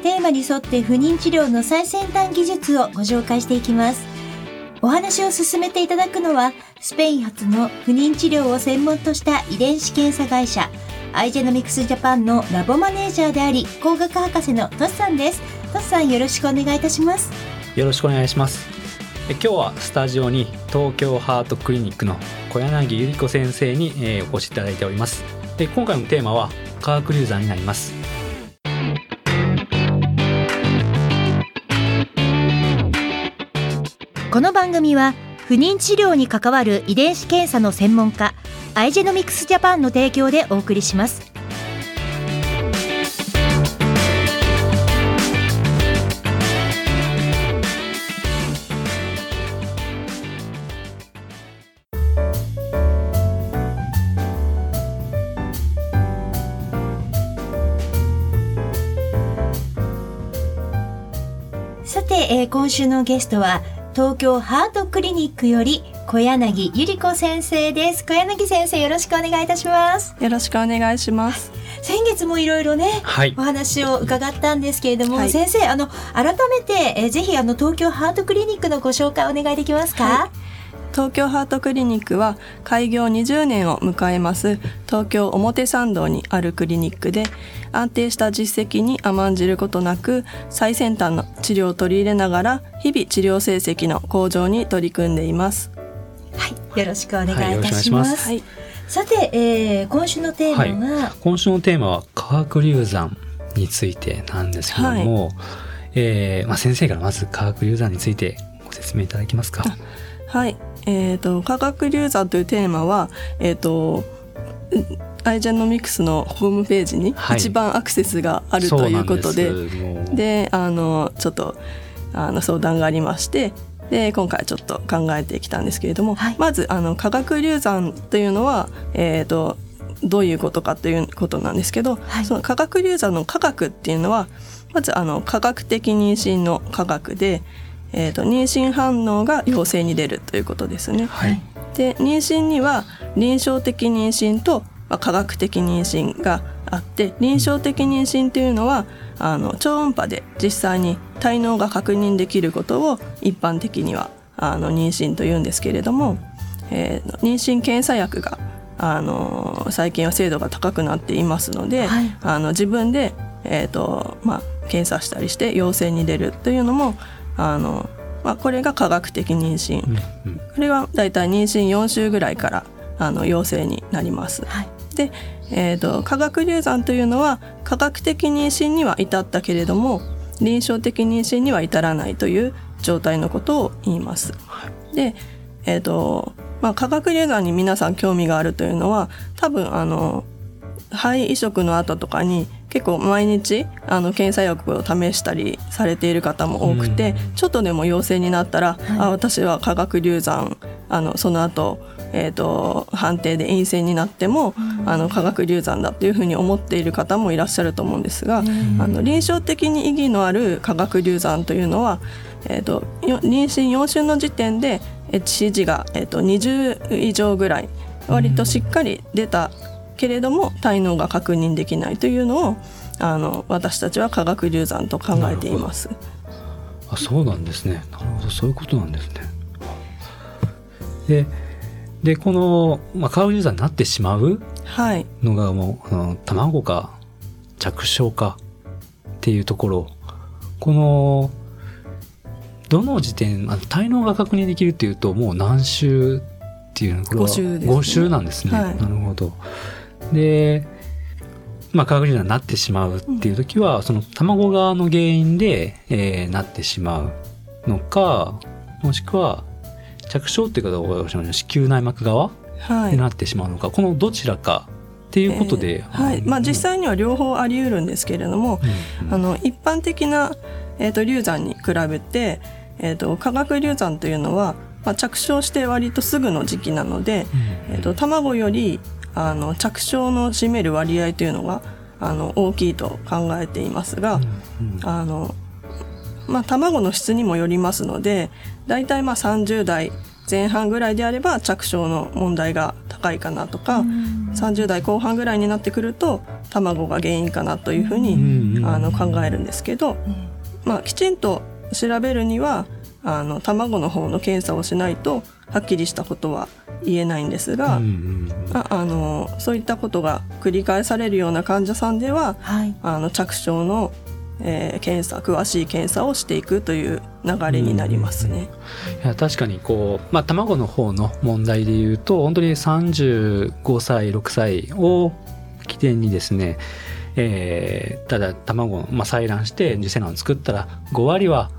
テーマに沿って不妊治療の最先端技術をご紹介していきます。お話を進めていただくのはスペイン発の不妊治療を専門とした遺伝子検査会社アイジェノミクスジャパンのラボマネージャーであり工学博士のトシさんです。トシさんよろしくお願いいたします。よろしくお願いします。え今日はスタジオに東京ハートクリニックの小柳ゆり子先生に、えお越しいただいております。で今回のテーマは化学流産になります。この番組は不妊治療に関わる遺伝子検査の専門家アイジェノミクスジャパンの提供でお送りします。さて、えー今週のゲストは東京ハートクリニックより小柳ゆり子先生です。小柳先生よろしくお願いいたします。よろしくお願いします。先月もいろいろねはい。お話を伺ったんですけれども、はい。先生あの改めて、えーぜひあの東京ハートクリニックのご紹介お願いできますか、は東京ハートクリニックは開業20年を迎えます。東京表参道にあるクリニックで安定した実績に甘んじることなく最先端の治療を取り入れながら日々治療成績の向上に取り組んでいます。はい、よろしくお願いいたしはいよろしくお願ます。いします。はい、さて、えー今週のテーマは、今週のテーマは化学流産についてなんですけども、えーまあ、先生からまず化学流産についてご説明いただけますか？はい、えー、と化学流産というテーマは、えー、とアイジェノミクスのホームページにはい。一番アクセスがあるということで。でであのちょっとあの相談がありましてで今回ちょっと考えてきたんですけれども、はい。まずあの化学流産というのは、えー、とどういうことかということなんですけど、はい。その化学流産の化学っていうのはまずあの科学的妊娠の科学で、えー、と妊娠反応が陽性に出るということですね。はいで妊娠には臨床的妊娠と、まあ、科学的妊娠があって臨床的妊娠というのはあの超音波で実際に体能が確認できることを一般的にはあの妊娠というんですけれども、えー妊娠検査薬があの最近は精度が高くなっていますので、はいあの自分で、えーとまあ、検査したりして陽性に出るというのもあの、まあ、これが科学的妊娠。うんうんこれはだいたい妊娠4週ぐらいからあの陽性になります。はいで、えー、と化学流産というのは科学的妊娠には至ったけれども臨床的妊娠には至らないという状態のことを言います。で、えーとまあ、化学流産に皆さん興味があるというのは多分あの肺移植の後とかに結構毎日あの検査薬を試したりされている方も多くて、ちょっとでも陽性になったら、はい。あ私は化学流産あのその後、えー、と判定で陰性になっても、あの化学流産だっていうふうに思っている方もいらっしゃると思うんですが、あの臨床的に意義のある化学流産というのは、えー、とよ妊娠4週の時点で HCG が、えー、と20以上ぐらい割としっかり出たけれども体能が確認できないというのをあの私たちは化学流産と考えています。あそうなんですね。なるほど。そういうことなんですね。ででこの、まあ、化学流産になってしまうはい、のがもうあの卵か着床かっていうところ。このどの時点あ体能が確認できるっていうともう何週っていうの？これは五週ですね。5週なんですね、はい。なるほどでまあ化学流産になってしまうっていう時は、その卵側の原因で、えーなってしまうのかもしくは着床っていうかおっしゃいました子宮内膜側はい。になってしまうのか、このどちらかっていうことで、えーはい。まあ、実際、際には両方あり得るんですけれども、うんうん。あの一般的な、えー、と流産に比べて、えー、と化学流産というのは、まあ、着床して割とすぐの時期なので、えー、と卵よりあの着床の占める割合というのがあの大きいと考えていますが、あのまあ、卵の質にもよりますので大体まあ30代前半ぐらいであれば着床の問題が高いかなとか、30代後半ぐらいになってくると卵が原因かなというふうに、あの考えるんですけど、まあ、きちんと調べるにはあの卵の方の検査をしないとはっきりしたことは言えないんですが、ああのそういったことが繰り返されるような患者さんでは、はい、あの着床のえー、検査詳しい検査をしていくという流れになりますね。いや確かにこう、まあ、卵の方の問題でいうと本当に35歳6歳を起点にですね、えー、ただ卵、まあ、採卵して受精卵を作ったら5割は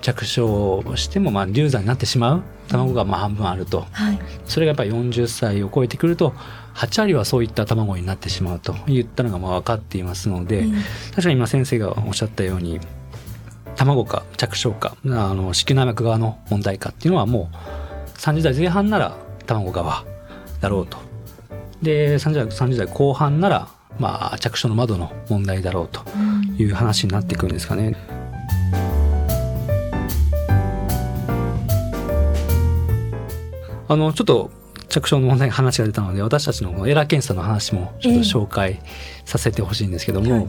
着床してもまあ流産になってしまう卵がまあ半分あると、はい、それがやっぱり40歳を超えてくると8割はそういった卵になってしまうといったのがまあ分かっていますので、うん、確かに今先生がおっしゃったように卵か着床かあの子宮内膜側の問題かっていうのはもう30代前半なら卵側だろうと。で 30, 代30代後半ならまあ着床の窓の問題だろうという話になってくるんですかね。あのちょっと着床の問題に話が出たので私たちのエラー検査の話もちょっと紹介させてほしいんですけども、えーはい、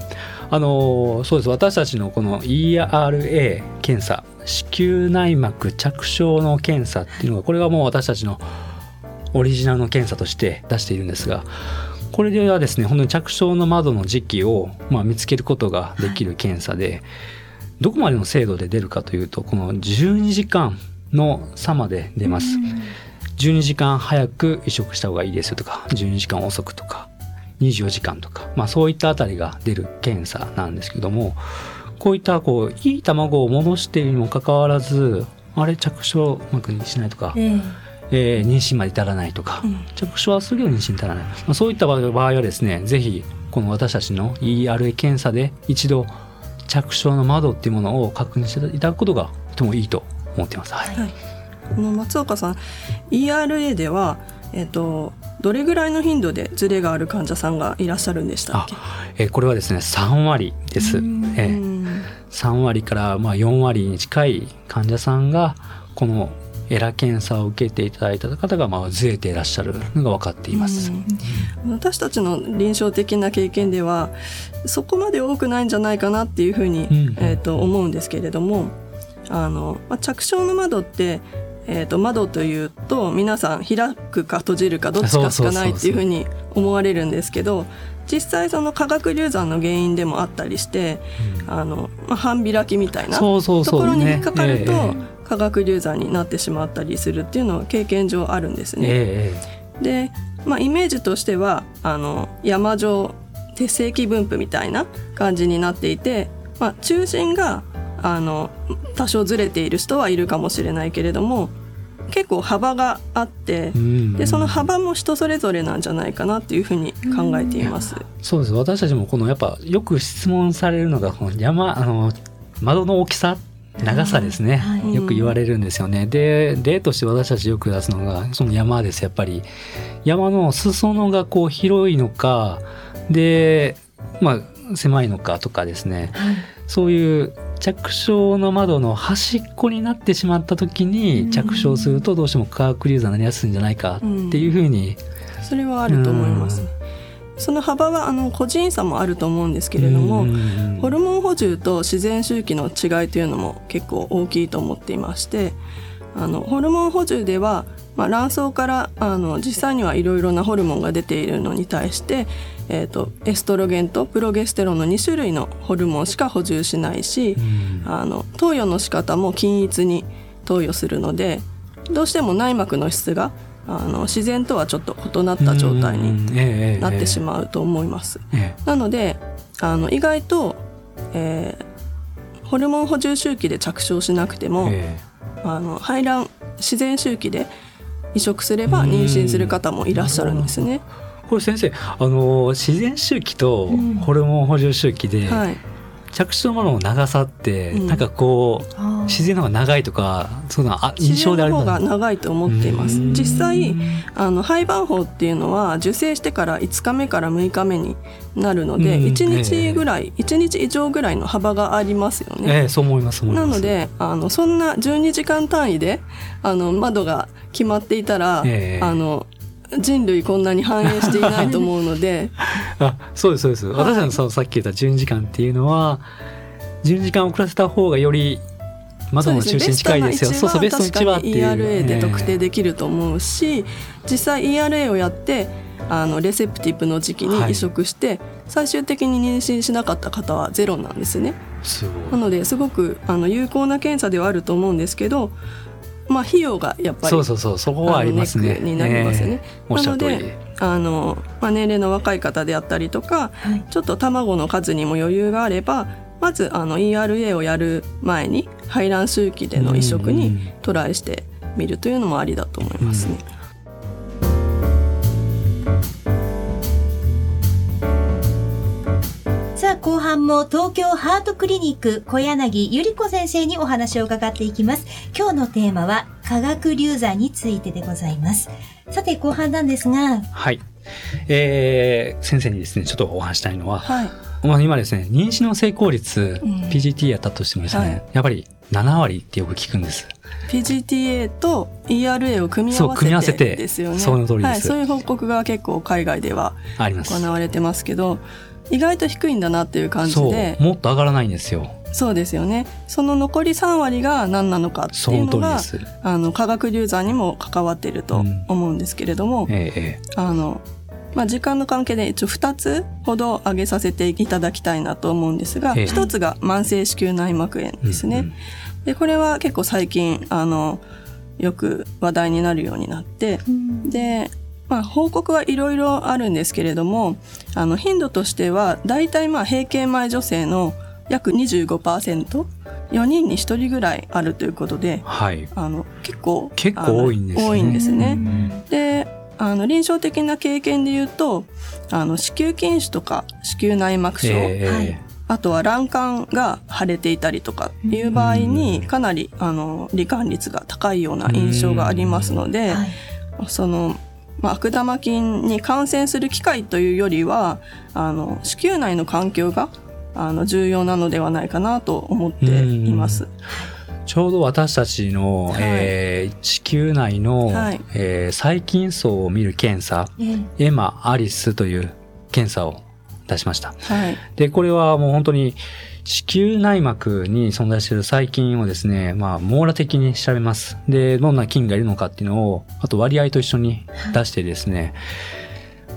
あのそうです。私たちのこの ERA 検査子宮内膜着床の検査っていうのがこれがもう私たちのオリジナルの検査として出しているんですがこれではですね本当に着床の窓の時期を、まあ、見つけることができる検査で、はい、どこまでの精度で出るかというとこの12時間の差まで出ます。12時間早く移植した方がいいですとか12時間遅くとか24時間とか、まあ、そういったあたりが出る検査なんですけどもこういったこういい卵を戻しているにもかかわらずあれ着床うまくしないとか、えー、えー、妊娠まで至らないとか、うん、着床はすぐに妊娠至らない、まあ、そういった場合はですね是非この私たちの ERA 検査で一度着床の窓っていうものを確認していただくことがとてもいいと思っています。はい、はいこの松岡さん ERA では、えーと、どれぐらいの頻度でズレがある患者さんがいらっしゃるんでしたっけ？えー、これはですね3割です。えー、3割からまあ4割に近い患者さんがこのエラ検査を受けていただいた方がまあずれていらっしゃるのが分かっています、私たちの臨床的な経験ではそこまで多くないんじゃないかなっていうふうに、うん、えー、と思うんですけれどもあの、まあ、着床の窓ってえー、と窓というと皆さん開くか閉じるかどっちかしかないっていうふうに思われるんですけど実際その化学流産の原因でもあったりして、うん、あのまあ、半開きみたいなところに引っかかると化学流産になってしまったりするっていうのは経験上あるんですね。えー、で、まあ、イメージとしてはあの山状手正規分布みたいな感じになっていて、まあ、中心があの多少ずれている人はいるかもしれないけれども結構幅があって、でその幅も人それぞれなんじゃないかなっていうふうに考えています。そうです。私たちもこのやっぱよく質問されるのがこの山あの窓の大きさ長さですね、はい、よく言われるんですよね。で例として私たちよく出すのがその山です。やっぱり山の裾野がこう広いのかでまあ狭いのかとかですね、はい、そういう着床の窓の端っこになってしまった時に着床するとどうしても化学流産になりやすいんじゃないかっていうふうに、うん、それはあると思います。その幅はあの個人差もあると思うんですけれども、ホルモン補充と自然周期の違いというのも結構大きいと思っていましてあのホルモン補充ではまあ、卵巣からあの実際にはいろいろなホルモンが出ているのに対して、えーと、エストロゲンとプロゲステロンの2種類のホルモンしか補充しないし、うん、あの投与の仕方も均一に投与するのでどうしても内膜の質があの自然とはちょっと異なった状態になってしまうと思います。えー、なのであの意外と、えー、ホルモン補充周期で着床しなくても、えー、あの排卵自然周期で移植すれば妊娠する方もいらっしゃるんですね。これ先生あの自然周期とホルモン補充周期で、はい、着手の長さって、うん。なんかこう自然の方が長いとかそういうのはあ印象でありますが長いと思っています。うん。実際あの胚盤胞っていうのは受精してから5日目から6日目になるのでうん。1日ぐらい、1日以上ぐらいの幅がありますよね。ええそう思いますなのであのそんな12時間単位であの窓が決まっていたら、ええ。あの人類こんなに繁栄していないと思うので。あそうですそうです、はい。私たちのさっき言った12時間っていうのは12時間遅らせた方がより窓の中心に近いですよ。そうそうベストの1はっていう ERA で特定でできると思うし、実際 ERA をやってあのレセプティブの時期に移植して、最終的に妊娠しなかった方はゼロなんですね。すなのですごくあの有効な検査ではあると思うんですけど、まあ、費用がやっぱりそうそうそうそこはありますねになりますよね。ええおっしゃる通りなのであの、まあ、年齢の若い方であったりとかはいちょっと卵の数にも余裕があればまずあの ERA をやる前に排卵周期での移植にうんうんトライしてみるというのもありだと思いますね。さあも東京ハートクリニック小柳ゆり子先生にお話を伺っていきます。今日のテーマは化学流剤についてでございます。さて後半なんですがはい。えー、先生にですねちょっとお話したいのは、はい、まあ、今ですね妊娠の成功率、うん。PGT やったとしてもですね、はい。やっぱり7割ってよく聞くんです。PGTA と ERA を組み合そうわ組み合わせてせてですよね。その通りです。はい、そういう報告が結構海外では行われてますけど意外と低いんだなっていう感じそうでもっと上がらないんですよ。そうですよね。その残り3割が何なのかってそいうのがあの化学流産にも関わっていると思うんですけれども、えええあのまあ、時間の関係で一応2つほど挙げさせていただきたいなと思うんですが、ええ。1つが慢性子宮内膜炎えですね。うんうんでこれは結構最近あのよく話題になるようになってで、まあ、報告はいろいろあるんですけれどもあの頻度としては大体まあ閉経前女性の約 25%4 人に1人ぐらいあるということではい。あの結構結構多いんですね。多いんですね。うんであの臨床的な経験で言うとあの子宮筋腫とか子宮内膜症、ええはい。あとは卵管が腫れていたりとかいう場合にかなりあの罹患率が高いような印象がありますので、はい。その、まあ、悪玉菌に感染する機会というよりはあの子宮内の環境があの重要なのではないかなと思っています。ちょうど私たちの、はい。えー子宮内の、はい。えー細菌層を見る検査ええ。エマ・アリスという検査を出しました。はい、でこれはもう本当に子宮内膜に存在している細菌をですね、まあ、網羅的に調べます。で、どんな菌がいるのかっていうのを、あと割合と一緒に出してですね、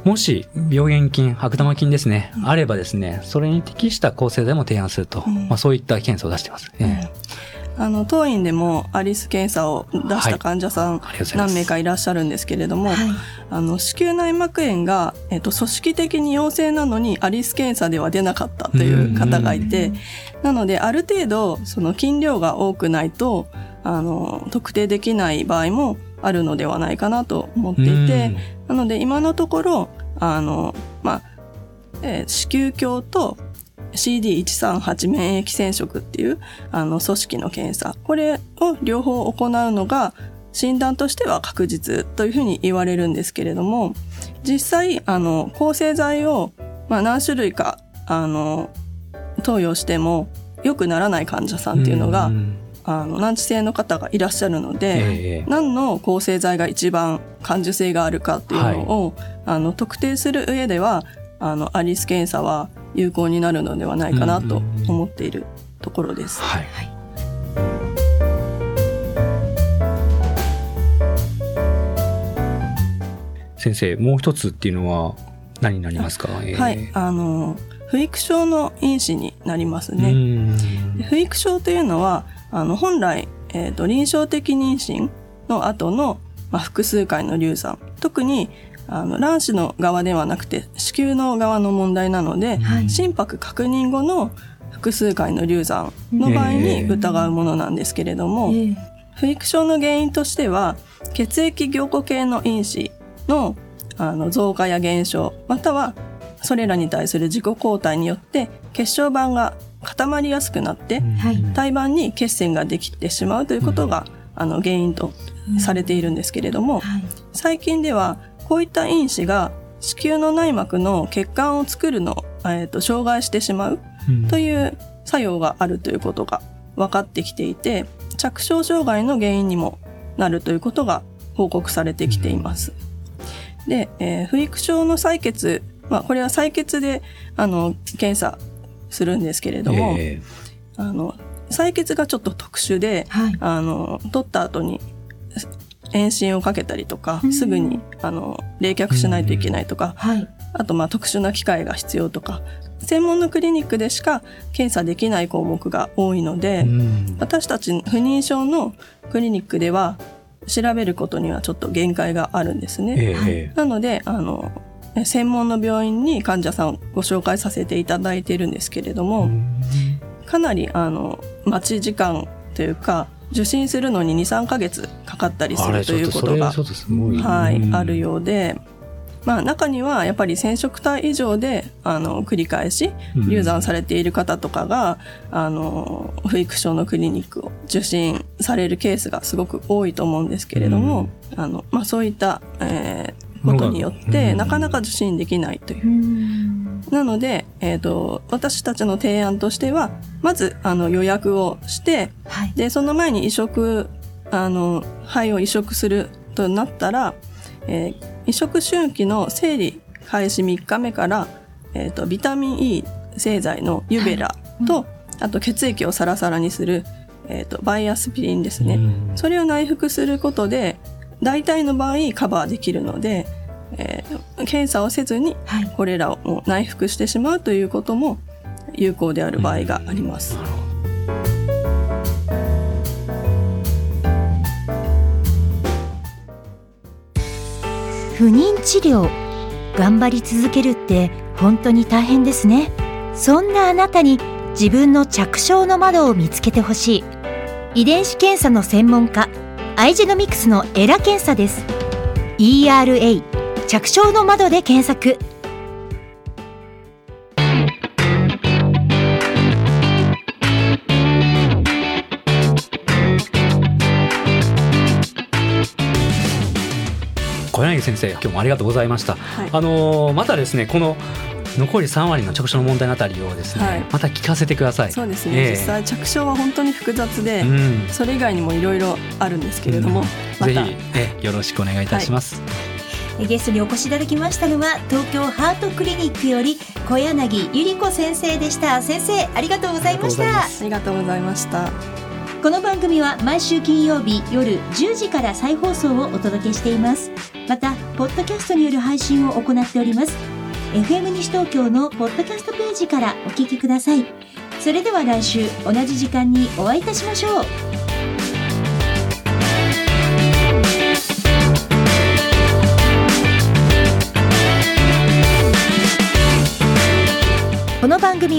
もし病原菌、悪玉菌ですね、あればですね、それに適した抗生剤も提案すると、うん。まあ、そういった検査を出しています。ええあの当院でもアリス検査を出した患者さんありがとうござい何名かいらっしゃるんですけれども、はい。あの子宮内膜炎が、えっと、組織的に陽性なのにアリス検査では出なかったという方がいて、なのである程度その筋量が多くないとあの特定できない場合もあるのではないかなと思っていて、なので今のところあの、まあえー子宮鏡と CD138 免疫染色っていうあの組織の検査。これを両方行うのが診断としては確実というふうに言われるんですけれども実際あの抗生剤を、まあ、何種類かあの投与しても良くならない患者さんっていうのが、んあの難治性の方がいらっしゃるので、ええ何の抗生剤が一番感受性があるかっていうのを、あの特定する上ではあのアリス検査は有効になるのではないかなと思っているところです。はい。先生、もう一つっていうのは何になりますか、えーはい、あの不育症の因子になりますうね。不育症というのはあの本来、えー、と臨床的妊娠の後の、まあ、複数回の流産。特にあの卵子の側ではなくて子宮の側の問題なので、はい。心拍確認後の複数回の流産の場合に疑うものなんですけれども、ええ。不育症の原因としては血液凝固系の因子のあの増加や減少またはそれらに対する自己抗体によって血小板が固まりやすくなって、はい。胎盤に血栓ができてしまうということが、あの原因とされているんですけれども、はい。最近ではこういった因子が子宮の内膜の血管を作るのを、えー、と障害してしまううん。という作用があるということが分かってきていて着床障害の原因にもなるということが報告されてきています。で、えー不育症の採血、まあ、これは採血であの検査するんですけれども、え。あの採血がちょっと特殊で、はい。あの取った後に遠心をかけたりとか、うん。すぐにあの冷却しないといけないとか、はい。あとまあ特殊な機械が必要とか専門のクリニックでしか検査できない項目が多いので、えうん。私たち不妊症のクリニックでは調べることにはちょっと限界があるんですね。ええ。なのであの専門の病院に患者さんをご紹介させていただいているんですけれども、かなりあの待ち時間というか受診するのに23ヶ月かかったりするということが。はい、うん。あるようで、まあ、中にはやっぱり染色体以上であの繰り返しうん。流産されている方とかが、あの不育症のクリニックを受診されるケースがすごく多いと思うんですけれども、あのまあ、そういった、えーことによって、うん。なかなか受診できないという。う。んなので、えー、と私たちの提案としてはまずあの予約をしてはい。でその前に移植あの肺を移植するとなったら、えー移植周期の生理開始3日目から、えー、とビタミン E 製剤のユベラと、あと血液をサラサラにする、えー、とバイアスピリンですね、うん。それを内服することで大体の場合カバーできるので、えー検査をせずにはい。これらを内服してしまうということも有効である場合があります。なるほど。不妊治療頑張り続けるって本当に大変ですね。そんなあなたに自分の着床の窓を見つけてほしい。遺伝子検査の専門家アイジェノミクスのエラ検査です。ERA 着床の窓で検索。小柳先生今日もありがとうございました。はい。あのーまたですねこの残り3割の着床の問題のあたりをですね、はい。また聞かせてください。そうですね、ええ。実際着床は本当に複雑で、うん、それ以外にもいろいろあるんですけれども、うん。ぜひえよろしくお願いいたします。ゲストにお越しいただきましたのは東京ハートクリニックより小柳ゆり子先生でした。先生ありがとうございました。すありがとうございました。この番組は毎週金曜日夜10時から再放送をお届けしています。またポッドキャストによる配信を行っております。FM 西東京のポッドキャストページからお聞きください。それでは来週同じ時間にお会いいたしましょう